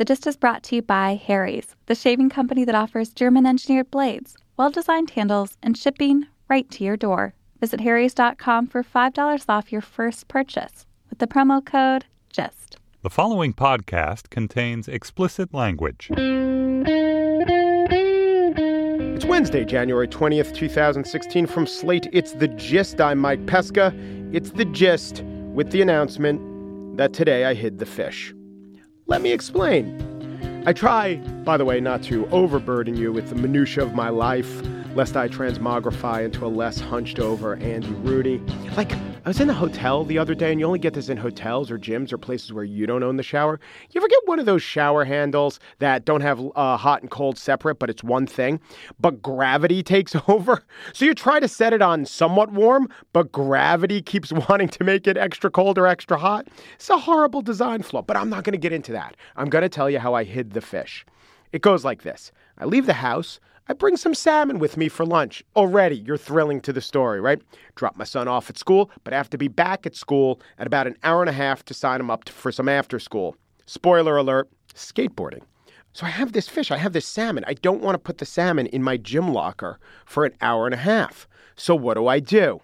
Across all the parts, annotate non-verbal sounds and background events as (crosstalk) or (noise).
The Gist is brought to you by Harry's, the shaving company that offers German engineered blades, well designed handles, and shipping right to your door. Visit Harry's.com for $5 off your first purchase with the promo code GIST. The following podcast contains explicit language. It's Wednesday, January 20th, 2016. From Slate, it's The Gist. I'm Mike Pesca. It's The Gist with the announcement that today I hid the fish. Let me explain. I try, by the way, not to overburden you with the minutiae of my life lest I transmogrify into a less hunched over Andy Rooney. Like, I was in a hotel the other day, and you only get this in hotels or gyms or places where you don't own the shower. You ever get one of those shower handles that don't have uh, hot and cold separate, but it's one thing, but gravity (laughs) takes over? So you try to set it on somewhat warm, but gravity keeps (laughs) wanting to make it extra cold or extra hot? It's a horrible design flaw, but I'm not going to get into that. I'm going to tell you how I hid the fish. It goes like this I leave the house. I bring some salmon with me for lunch. Already, you're thrilling to the story, right? Drop my son off at school, but I have to be back at school at about an hour and a half to sign him up for some after school. Spoiler alert skateboarding. So I have this fish, I have this salmon. I don't want to put the salmon in my gym locker for an hour and a half. So what do I do?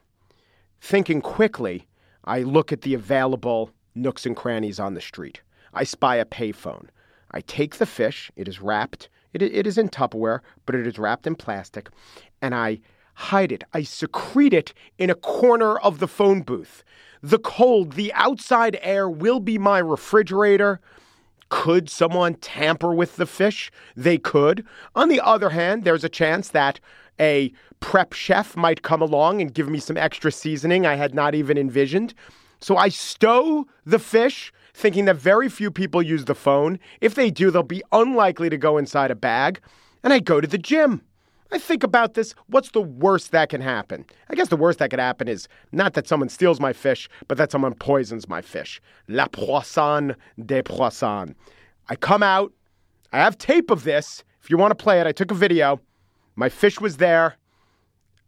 Thinking quickly, I look at the available nooks and crannies on the street. I spy a payphone. I take the fish, it is wrapped it, it is in Tupperware, but it is wrapped in plastic. And I hide it. I secrete it in a corner of the phone booth. The cold, the outside air will be my refrigerator. Could someone tamper with the fish? They could. On the other hand, there's a chance that a prep chef might come along and give me some extra seasoning I had not even envisioned. So I stow the fish thinking that very few people use the phone. If they do, they'll be unlikely to go inside a bag. And I go to the gym. I think about this. What's the worst that can happen? I guess the worst that could happen is not that someone steals my fish, but that someone poisons my fish. La poisson des poissons. I come out. I have tape of this. If you want to play it, I took a video. My fish was there.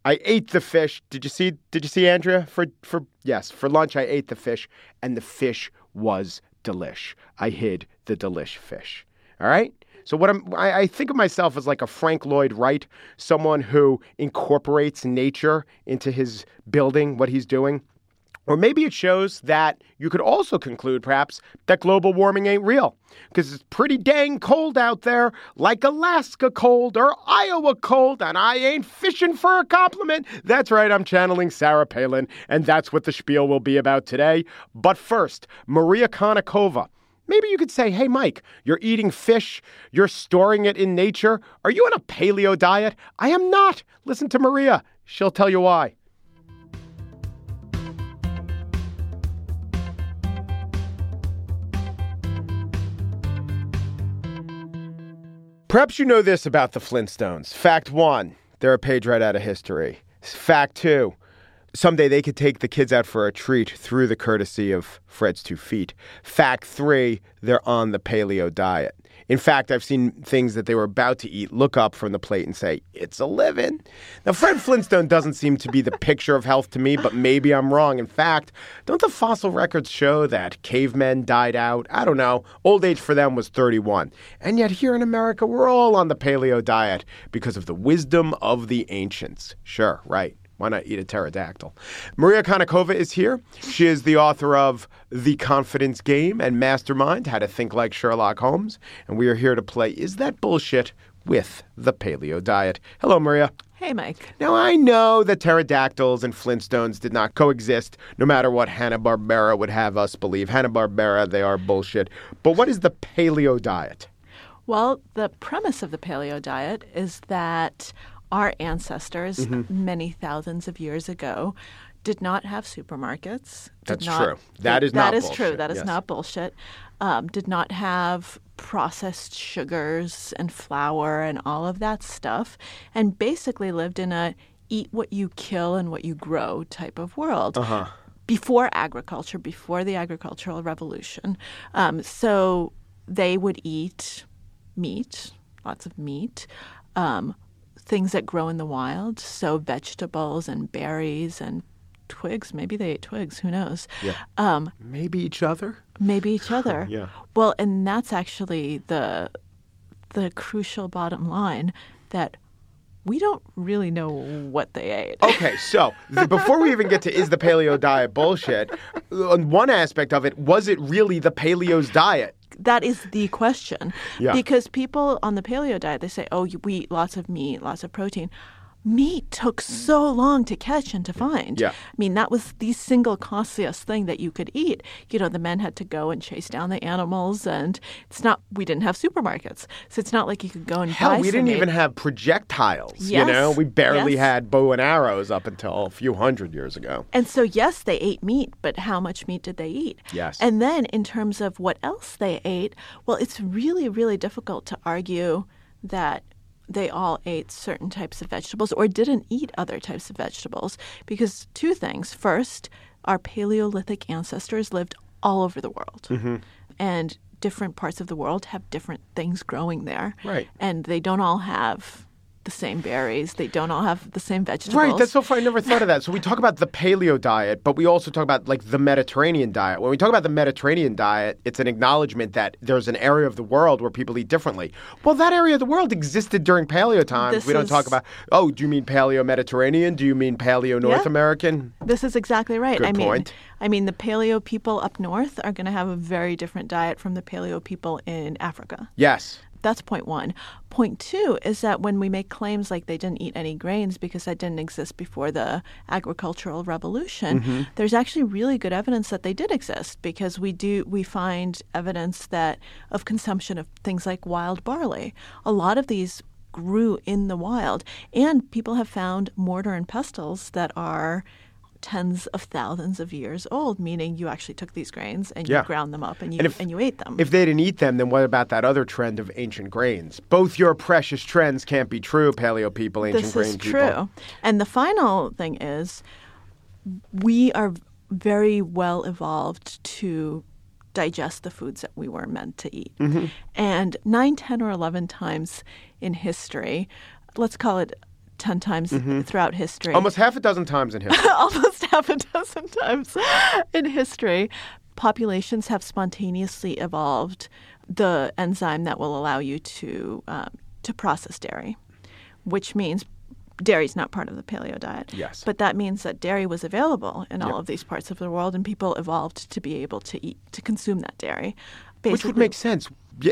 I ate the fish. Did you see? Did you see Andrea? For for yes, for lunch I ate the fish, and the fish was delish. I hid the delish fish. All right. So what I'm, I, I think of myself as like a Frank Lloyd Wright, someone who incorporates nature into his building, what he's doing. Or maybe it shows that you could also conclude, perhaps, that global warming ain't real. Because it's pretty dang cold out there, like Alaska cold or Iowa cold, and I ain't fishing for a compliment. That's right, I'm channeling Sarah Palin, and that's what the spiel will be about today. But first, Maria Konnikova. Maybe you could say, hey, Mike, you're eating fish, you're storing it in nature. Are you on a paleo diet? I am not. Listen to Maria, she'll tell you why. Perhaps you know this about the Flintstones. Fact one, they're a page right out of history. Fact two, someday they could take the kids out for a treat through the courtesy of Fred's two feet. Fact three, they're on the paleo diet. In fact, I've seen things that they were about to eat look up from the plate and say, It's a living. Now, Fred Flintstone doesn't seem to be the picture of health to me, but maybe I'm wrong. In fact, don't the fossil records show that cavemen died out? I don't know. Old age for them was 31. And yet, here in America, we're all on the paleo diet because of the wisdom of the ancients. Sure, right. Why not eat a pterodactyl? Maria Konnikova is here. She is the author of The Confidence Game and Mastermind How to Think Like Sherlock Holmes. And we are here to play Is That Bullshit with the Paleo Diet. Hello, Maria. Hey, Mike. Now, I know that pterodactyls and Flintstones did not coexist, no matter what Hanna-Barbera would have us believe. Hanna-Barbera, they are bullshit. But what is the paleo diet? Well, the premise of the paleo diet is that our ancestors, mm-hmm. many thousands of years ago, did not have supermarkets. That's not, true. That is not. That is true. That is yes. not bullshit. Um, did not have processed sugars and flour and all of that stuff, and basically lived in a eat what you kill and what you grow type of world. Uh-huh. Before agriculture, before the agricultural revolution, um, so they would eat meat, lots of meat, um, things that grow in the wild, so vegetables and berries and twigs. Maybe they ate twigs. Who knows? Yeah. Um, Maybe each other. maybe each other. (laughs) Yeah. Well, and that's actually the the crucial bottom line that we don't really know what they ate. Okay, so before we even get to is the paleo diet bullshit, on one aspect of it, was it really the paleo's diet? That is the question. Yeah. Because people on the paleo diet, they say, oh, we eat lots of meat, lots of protein. Meat took so long to catch and to find. Yeah. I mean, that was the single costliest thing that you could eat. You know, the men had to go and chase down the animals, and it's not, we didn't have supermarkets. So it's not like you could go and Hell, buy we didn't meat. even have projectiles. You Yes, know, we barely yes. had bow and arrows up until a few hundred years ago. And so, yes, they ate meat, but how much meat did they eat? Yes. And then, in terms of what else they ate, well, it's really, really difficult to argue that they all ate certain types of vegetables or didn't eat other types of vegetables because two things. First, our Paleolithic ancestors lived all over the world. Mm-hmm. And different parts of the world have different things growing there. Right. And they don't all have the same berries, they don't all have the same vegetables. Right, that's so funny. I never thought of that. So we talk about the paleo diet, but we also talk about like the Mediterranean diet. When we talk about the Mediterranean diet, it's an acknowledgement that there's an area of the world where people eat differently. Well, that area of the world existed during paleo times. This we don't talk about, oh, do you mean paleo Mediterranean? Do you mean paleo North Yeah. American? This is exactly right. Good I mean, point. I mean, the paleo people up north are going to have a very different diet from the paleo people in Africa. Yes. That's point one. Point two is that when we make claims like they didn't eat any grains because that didn't exist before the agricultural revolution, Mm-hmm. there's actually really good evidence that they did exist because we do we find evidence that of consumption of things like wild barley. A lot of these grew in the wild, and people have found mortar and pestles that are tens of thousands of years old, meaning you actually took these grains and Yeah. you ground them up and you And if- and you ate them. If they didn't eat them, then what about that other trend of ancient grains? Both your precious trends can't be true, paleo people, ancient grains. this grain is people. true. And the final thing is, we are very well evolved to digest the foods that we were meant to eat. Mm-hmm. And nine, ten, or 11 times in history, let's call it 10 times throughout history. Mm-hmm. Almost half a dozen times in history. (laughs) almost half a dozen times in history, populations have spontaneously evolved the enzyme that will allow you to um, to process dairy, which means dairy is not part of the paleo diet. Yes. but that means that dairy was available in all of these parts of the world, and people evolved to be able to eat to consume that dairy. Which would make sense.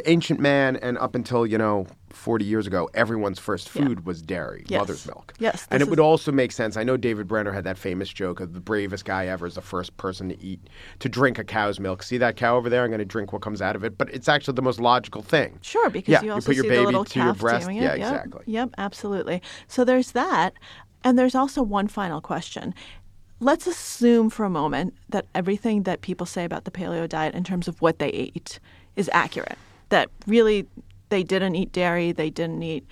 Ancient man, and up until you know forty years ago, everyone's first Yeah. food was dairy, Yes. mother's milk. Yes, and it would also make sense. I know David Brenner had that famous joke of the bravest guy ever is the first person to eat to drink a cow's milk. See that cow over there? I'm going to drink what comes out of it. But it's actually the most logical thing. Sure, because Yeah, you you also put your see baby to your breast. doing it. Yeah, Yep. exactly. Yep, absolutely. So there's that, and there's also one final question. Let's assume for a moment that everything that people say about the paleo diet in terms of what they ate is accurate. That really they didn't eat dairy, they didn't eat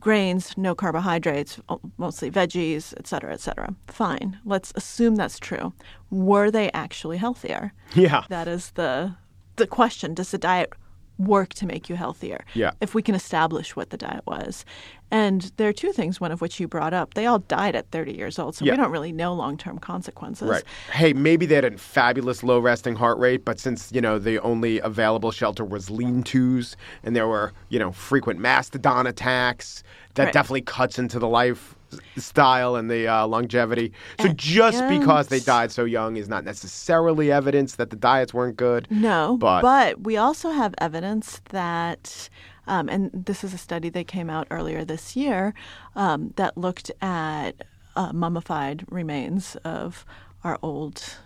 grains, no carbohydrates, mostly veggies, et cetera, et cetera. Fine. Let's assume that's true. Were they actually healthier? Yeah. That is the the question. Does the diet work to make you healthier? Yeah. If we can establish what the diet was. And there are two things, one of which you brought up. They all died at 30 years old, so Yeah. we don't really know long term consequences. Right. Hey, maybe they had a fabulous low resting heart rate, but since, you know, the only available shelter was lean tos and there were, you know, frequent mastodon attacks, that Right. definitely cuts into the lifestyle and the uh, longevity. So And- just because they died so young is not necessarily evidence that the diets weren't good. No, But- we also have evidence that, um, and this is a study that came out earlier this year um, that looked at uh, mummified remains of our old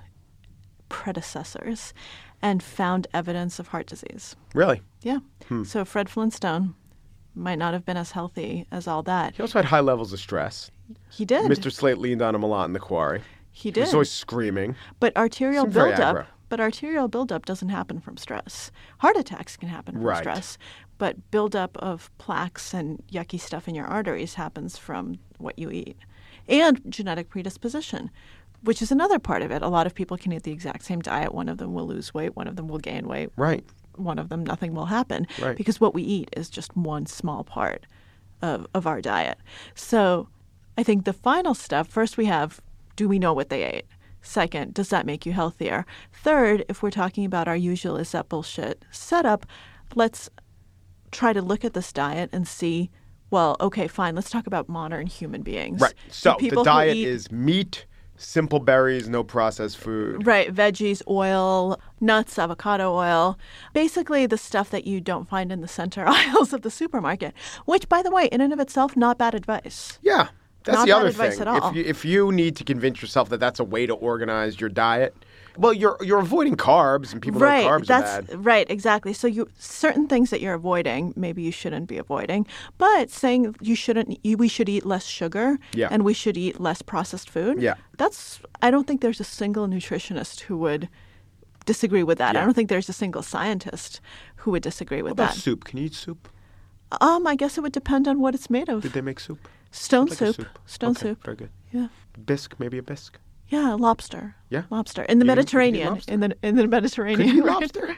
predecessors and found evidence of heart disease. Really? Yeah. Hmm. So Fred Flintstone might not have been as healthy as all that. He also had high levels of stress. He did. Mr. Slate leaned on him a lot in the quarry. He did. He was always screaming. But arterial Seemed buildup, but arterial buildup doesn't happen from stress. Heart attacks can happen from Right. stress, but buildup of plaques and yucky stuff in your arteries happens from what you eat, and genetic predisposition, which is another part of it. A lot of people can eat the exact same diet. One of them will lose weight. One of them will gain weight. Right. One of them, nothing will happen Right. because what we eat is just one small part of, of our diet. So I think the final step first we have do we know what they ate? Second, does that make you healthier? Third, if we're talking about our usual is that bullshit setup, let's try to look at this diet and see. Well, okay, fine. Let's talk about modern human beings. Right. So people the diet eat- is meat, simple berries, no processed food. Right, veggies, oil, nuts, avocado oil. Basically, the stuff that you don't find in the center (laughs) aisles of the supermarket, which, by the way, in and of itself, not bad advice. Yeah. That's Not the other advice thing. at all. If you if you need to convince yourself that that's a way to organize your diet, well, you're you're avoiding carbs, and people right, know carbs that's are bad. right, exactly. So you certain things that you're avoiding, maybe you shouldn't be avoiding. But saying you shouldn't, you, we should eat less sugar, Yeah. and we should eat less processed food. Yeah. that's. I don't think there's a single nutritionist who would disagree with that. Yeah. I don't think there's a single scientist who would disagree with that. soup? Can you eat soup? Um, I guess it would depend on what it's made of. Did they make soup? Stone Like a soup. Stone Okay, soup. Very good. Yeah. Bisque, maybe a bisque. Yeah, lobster. Yeah? Lobster. In the You can- you can eat Mediterranean. In the in the Mediterranean. You right? (laughs) lobster?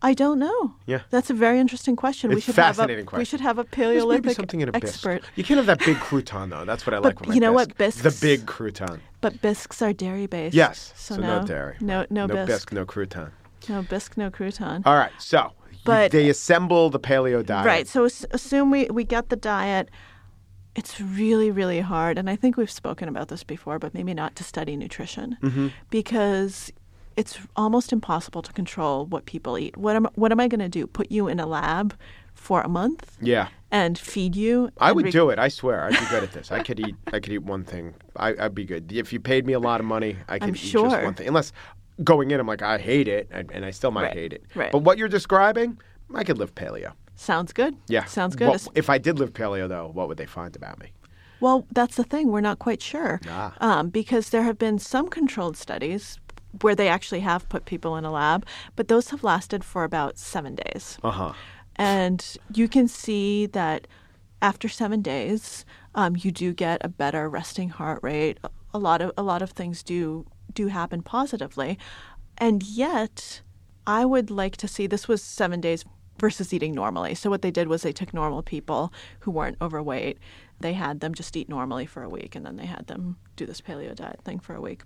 I don't know. Yeah. That's a very interesting question. we It's should fascinating have a question. we should have a Paleolithic something in a expert. bisque. You can't have that big crouton though. That's what I But like you know what? bisque. Bisques- The big crouton. But bisques are dairy based. Yes. So, So, no, no dairy. No no, no bisque. no crouton. No bisque, no crouton. All right. So you- But- they assemble the paleo diet. Right. So assume we, we get the diet. It's really, really hard. And I think we've spoken about this before, but maybe not to study nutrition Mm-hmm. because it's almost impossible to control what people eat. What am, what am I going to do? Put you in a lab for a month Yeah. and feed you? I would re- do it. I swear, I'd be good at this. I could eat. I could eat one thing. I, I'd be good. If you paid me a lot of money, I could I'm eat sure. just one thing. Unless going in, I'm like, I hate it, and, and I still might Right, hate it. right. But what you're describing, I could live paleo. Sounds good. Yeah. Sounds good. Es- if I did live paleo, though, what would they find about me? Well, that's the thing. We're not quite sure. Ah. Um, because there have been some controlled studies where they actually have put people in a lab, but those have lasted for about seven days. Uh huh. And you can see that after seven days, um, you do get a better resting heart rate. A lot of a lot of things do do happen positively, and yet I would like to see this was seven days versus eating normally. So what they did was they took normal people who weren't overweight, they had them just eat normally for a week, and then they had them do this paleo diet thing for a week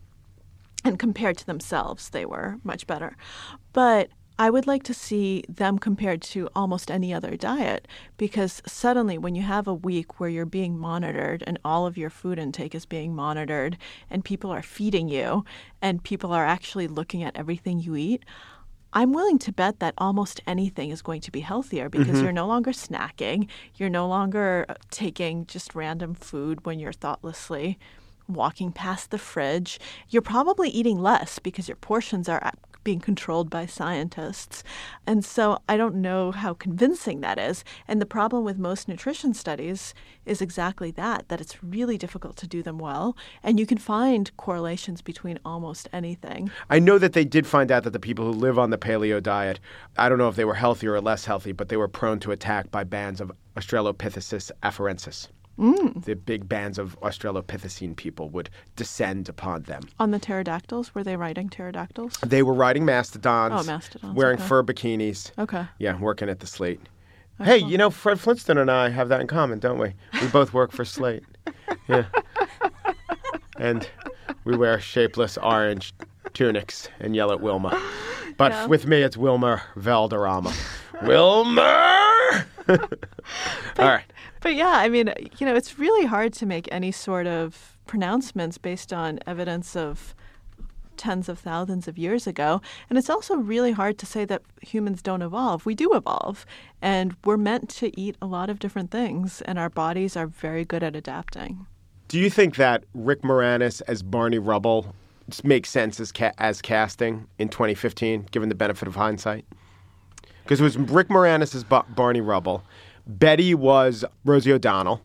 and compared to themselves, they were much better. But I would like to see them compared to almost any other diet because suddenly, when you have a week where you're being monitored and all of your food intake is being monitored and people are feeding you and people are actually looking at everything you eat, I'm willing to bet that almost anything is going to be healthier because you're no longer snacking. You're no longer uh, taking just random food when you're thoughtlessly walking past the fridge. You're probably eating less because your portions are being controlled by scientists. And so I don't know how convincing that is. And the problem with most nutrition studies is exactly that that it's really difficult to do them well. And you can find correlations between almost anything. I know that they did find out that the people who live on the paleo diet, I don't know if they were healthier or less healthy, but they were prone to attack by bands of Australopithecus afarensis. Mm. The big bands of Australopithecine people would descend upon them. On the pterodactyls, were they riding pterodactyls? They were riding mastodons, Oh, mastodons, wearing okay. fur bikinis. Okay. Yeah, working at the Slate. Hey, you know, Fred Flintstone and I have that in common, don't we? We both work for Slate. (laughs) Yeah. And we wear shapeless orange tunics and yell at Wilma. But Yeah. with me, it's Wilmer Valderrama. Wilmer! (laughs) All right. But yeah, I mean, you know, it's really hard to make any sort of pronouncements based on evidence of tens of thousands of years ago. And it's also really hard to say that humans don't evolve. We do evolve, and we're meant to eat a lot of different things, and our bodies are very good at adapting. Do you think that Rick Moranis as Barney Rubble makes sense as, ca- as casting in 2015, given the benefit of hindsight? Because it was Rick Moranis as ba- Barney Rubble, Betty was Rosie O'Donnell,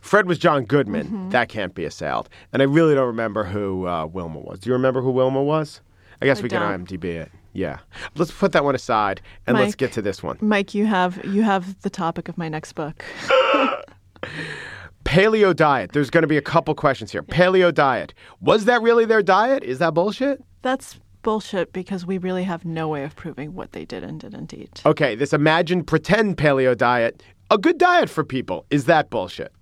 Fred was John Goodman. Mm-hmm. That can't be assailed. And I really don't remember who uh, Wilma was. Do you remember who Wilma was? I guess I we don't. can IMDb it. Yeah. Let's put that one aside and let's get to this one. Mike, you have you have the topic of my next book. (laughs) Paleo diet. There's going to be a couple questions here. Paleo diet. Was that really their diet? Is that bullshit? That's bullshit because we really have no way of proving what they did and didn't eat. Okay, this imagined pretend paleo diet, a good diet for people. Is that bullshit?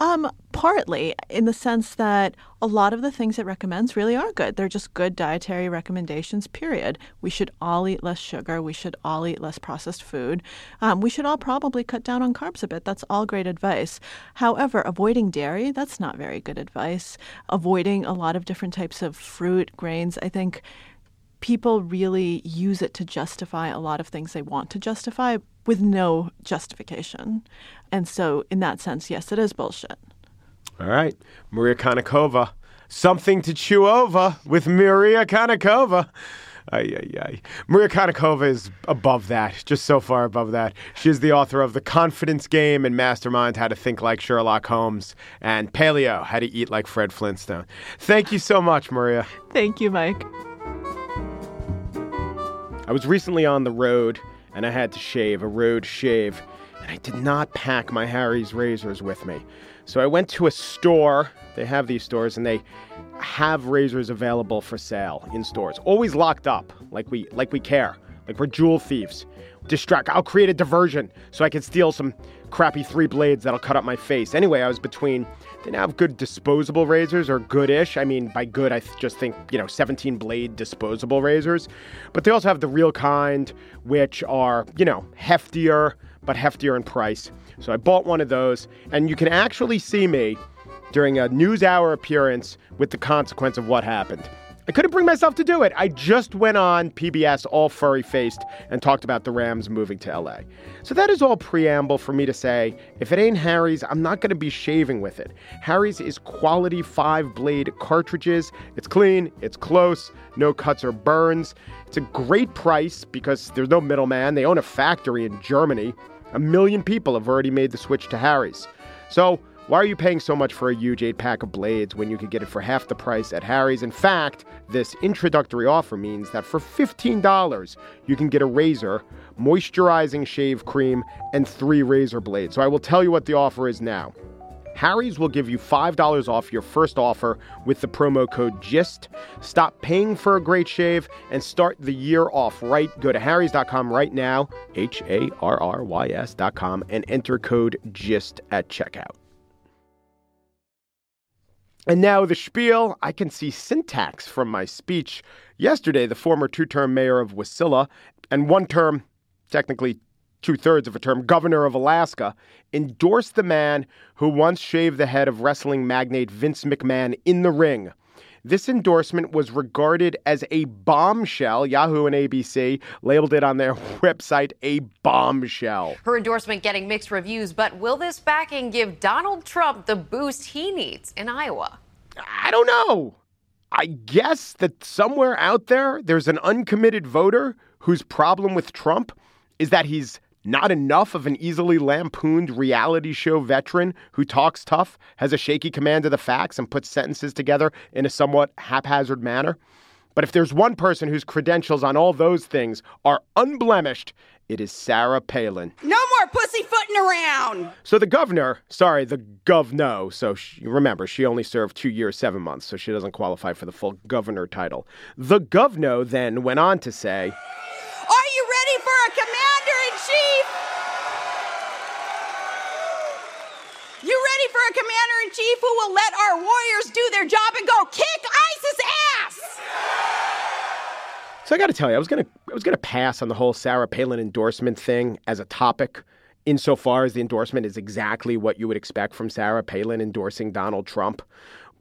Um, partly in the sense that a lot of the things it recommends really are good. They're just good dietary recommendations, period. We should all eat less sugar. We should all eat less processed food. Um, we should all probably cut down on carbs a bit. That's all great advice. However, avoiding dairy, that's not very good advice. Avoiding a lot of different types of fruit, grains, I think people really use it to justify a lot of things they want to justify with no justification. And so, in that sense, yes, it is bullshit. All right. Maria Konnikova. Something to chew over with Maria Konnikova. Ay, ay, ay. Maria Konnikova is above that, just so far above that. She is the author of The Confidence Game and Mastermind How to Think Like Sherlock Holmes and Paleo How to Eat Like Fred Flintstone. Thank you so much, Maria. Thank you, Mike. I was recently on the road and I had to shave, a road shave, and I did not pack my Harry's razors with me. So I went to a store. They have these stores and they have razors available for sale in stores. Always locked up, like we like we care. Like we're jewel thieves. Distract. I'll create a diversion so I can steal some crappy three blades that'll cut up my face. Anyway, I was between they now have good disposable razors or goodish. I mean, by good, I th- just think, you know, 17 blade disposable razors. But they also have the real kind, which are, you know, heftier, but heftier in price. So I bought one of those, and you can actually see me during a news hour appearance with the consequence of what happened. I couldn't bring myself to do it. I just went on PBS all furry faced and talked about the Rams moving to LA. So that is all preamble for me to say if it ain't Harry's, I'm not going to be shaving with it. Harry's is quality five blade cartridges. It's clean, it's close, no cuts or burns. It's a great price because there's no middleman. They own a factory in Germany. A million people have already made the switch to Harry's. So, why are you paying so much for a huge eight pack of blades when you could get it for half the price at Harry's? In fact, this introductory offer means that for $15, you can get a razor, moisturizing shave cream, and three razor blades. So I will tell you what the offer is now. Harry's will give you $5 off your first offer with the promo code GIST. Stop paying for a great shave and start the year off right. Go to harrys.com right now, H A R R Y S.com, and enter code GIST at checkout. And now the spiel. I can see syntax from my speech yesterday. The former two term mayor of Wasilla and one term, technically two thirds of a term, governor of Alaska, endorsed the man who once shaved the head of wrestling magnate Vince McMahon in the ring. This endorsement was regarded as a bombshell. Yahoo and ABC labeled it on their (laughs) website a bombshell. Her endorsement getting mixed reviews, but will this backing give Donald Trump the boost he needs in Iowa? I don't know. I guess that somewhere out there, there's an uncommitted voter whose problem with Trump is that he's not enough of an easily lampooned reality show veteran who talks tough, has a shaky command of the facts, and puts sentences together in a somewhat haphazard manner. But if there's one person whose credentials on all those things are unblemished, it is Sarah Palin. No more pussyfooting around. So the governor, sorry, the govno, so she, remember, she only served two years, seven months, so she doesn't qualify for the full governor title. The govno then went on to say, Are you ready for a commander in chief? You ready for a commander chief who will let our warriors do their job and go kick ISIS ass? So I got to tell you, I was gonna I was gonna pass on the whole Sarah Palin endorsement thing as a topic, insofar as the endorsement is exactly what you would expect from Sarah Palin endorsing Donald Trump.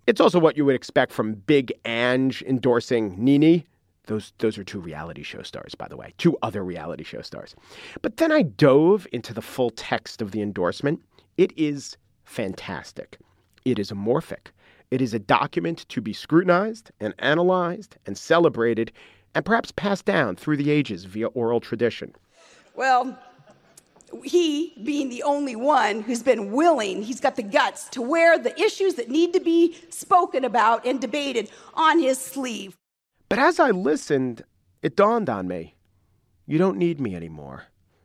It's also what you would expect from Big Ang endorsing Nene. Those those are two reality show stars, by the way, two other reality show stars. But then I dove into the full text of the endorsement. It is fantastic. It is amorphic. It is a document to be scrutinized and analyzed and celebrated and perhaps passed down through the ages via oral tradition. Well, he being the only one who's been willing, he's got the guts to wear the issues that need to be spoken about and debated on his sleeve. But as I listened, it dawned on me you don't need me anymore.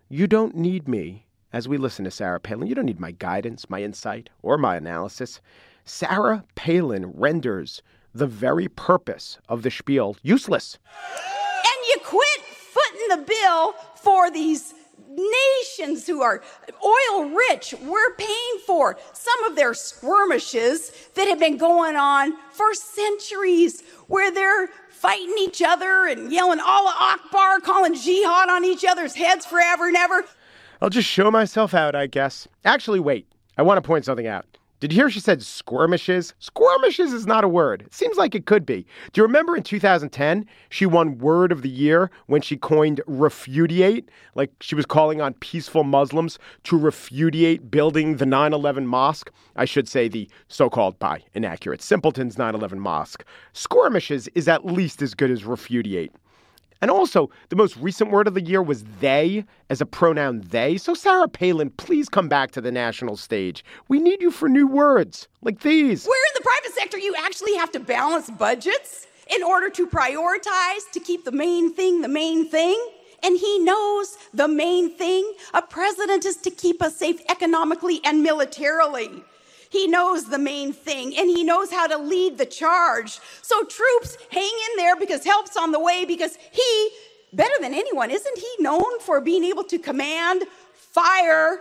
You don't need me as we listen to Sarah Palin. You don't need my guidance, my insight, or my analysis. Sarah Palin renders the very purpose of the spiel useless. And you quit footing the bill for these nations who are oil rich, we're paying for some of their skirmishes that have been going on for centuries, where they're fighting each other and yelling Allah Akbar, calling jihad on each other's heads forever and ever. I'll just show myself out, I guess. Actually, wait. I want to point something out. Did you hear she said squirmishes? Squirmishes is not a word. It seems like it could be. Do you remember in 2010, she won Word of the Year when she coined refudiate? Like she was calling on peaceful Muslims to refudiate building the 9 11 mosque. I should say the so called, by inaccurate, simpletons 9 11 mosque. Squirmishes is at least as good as refudiate. And also, the most recent word of the year was they as a pronoun they. So, Sarah Palin, please come back to the national stage. We need you for new words like these. Where in the private sector you actually have to balance budgets in order to prioritize to keep the main thing the main thing. And he knows the main thing. A president is to keep us safe economically and militarily. He knows the main thing and he knows how to lead the charge. So, troops, hang in there because help's on the way because he, better than anyone, isn't he known for being able to command fire?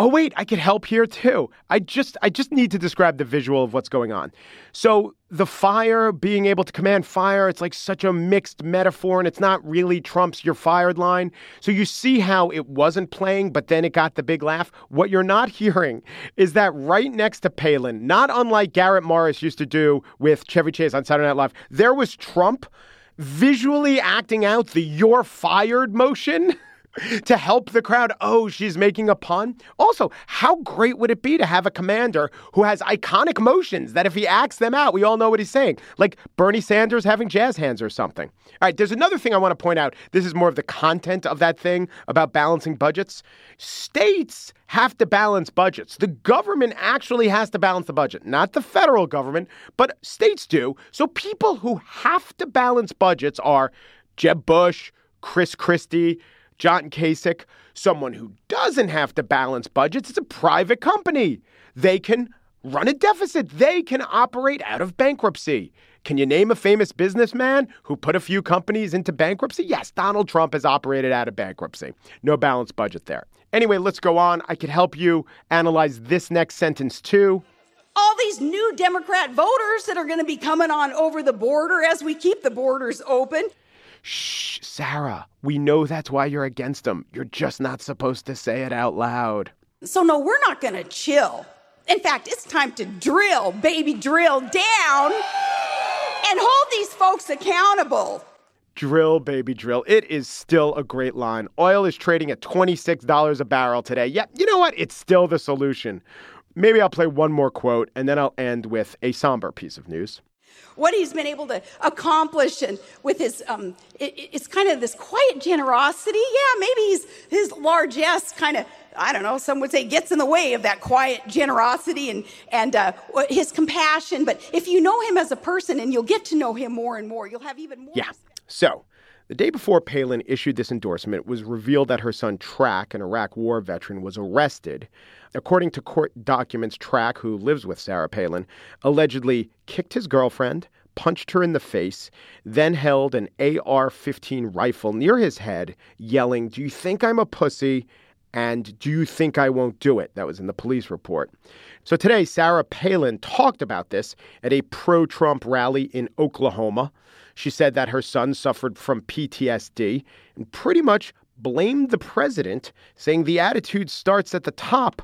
Oh wait, I could help here too. I just I just need to describe the visual of what's going on. So the fire, being able to command fire, it's like such a mixed metaphor and it's not really Trump's you're fired line. So you see how it wasn't playing, but then it got the big laugh. What you're not (laughs) hearing is that right next to Palin, not unlike Garrett Morris used to do with Chevy Chase on Saturday Night Live, there was Trump visually acting out the you're fired motion. (laughs) to help the crowd. Oh, she's making a pun. Also, how great would it be to have a commander who has iconic motions that if he acts them out, we all know what he's saying, like Bernie Sanders having jazz hands or something. All right, there's another thing I want to point out. This is more of the content of that thing about balancing budgets. States have to balance budgets. The government actually has to balance the budget, not the federal government, but states do. So people who have to balance budgets are Jeb Bush, Chris Christie, John Kasich, someone who doesn't have to balance budgets. It's a private company. They can run a deficit. They can operate out of bankruptcy. Can you name a famous businessman who put a few companies into bankruptcy? Yes, Donald Trump has operated out of bankruptcy. No balanced budget there. Anyway, let's go on. I could help you analyze this next sentence too. All these new Democrat voters that are going to be coming on over the border as we keep the borders open. Shh, Sarah, we know that's why you're against them. You're just not supposed to say it out loud. So, no, we're not going to chill. In fact, it's time to drill, baby, drill down and hold these folks accountable. Drill, baby, drill. It is still a great line. Oil is trading at $26 a barrel today. Yeah, you know what? It's still the solution. Maybe I'll play one more quote and then I'll end with a somber piece of news what he's been able to accomplish and with his um, it, it's kind of this quiet generosity. Yeah maybe he's, his largesse kind of i don't know some would say gets in the way of that quiet generosity and and uh, his compassion. But if you know him as a person and you'll get to know him more and more you'll have even more yeah. so the day before Palin issued this endorsement, it was revealed that her son Track, an Iraq war veteran, was arrested. According to court documents, Track, who lives with Sarah Palin, allegedly kicked his girlfriend, punched her in the face, then held an AR 15 rifle near his head, yelling, Do you think I'm a pussy? And do you think I won't do it? That was in the police report. So today, Sarah Palin talked about this at a pro Trump rally in Oklahoma. She said that her son suffered from PTSD and pretty much blamed the president, saying the attitude starts at the top.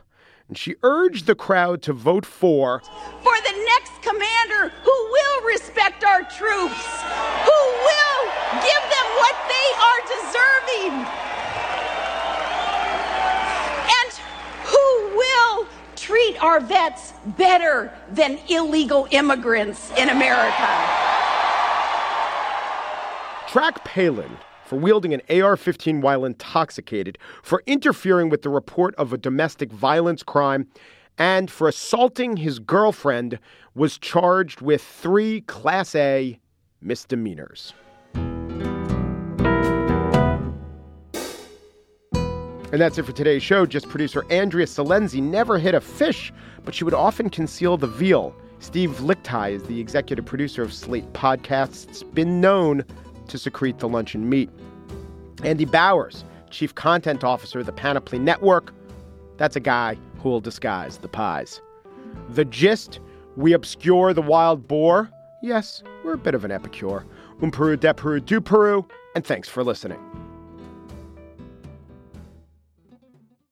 And she urged the crowd to vote for for the next commander who will respect our troops, who will give them what they are deserving, and who will treat our vets better than illegal immigrants in America. Track Palin for wielding an AR 15 while intoxicated, for interfering with the report of a domestic violence crime, and for assaulting his girlfriend, was charged with three Class A misdemeanors. And that's it for today's show. Gist producer Andrea Silenzi never hit a fish, but she would often conceal the veal. Steve Lickteig is the executive producer of Slate Podcasts. It's been known to secrete the luncheon meat. Andy Bowers, Chief Content Officer of the Panoply Network. That's a guy who will disguise the pies. The gist we obscure the wild boar. Yes, we're a bit of an epicure. Um Peru, de Peru, Peru, and thanks for listening.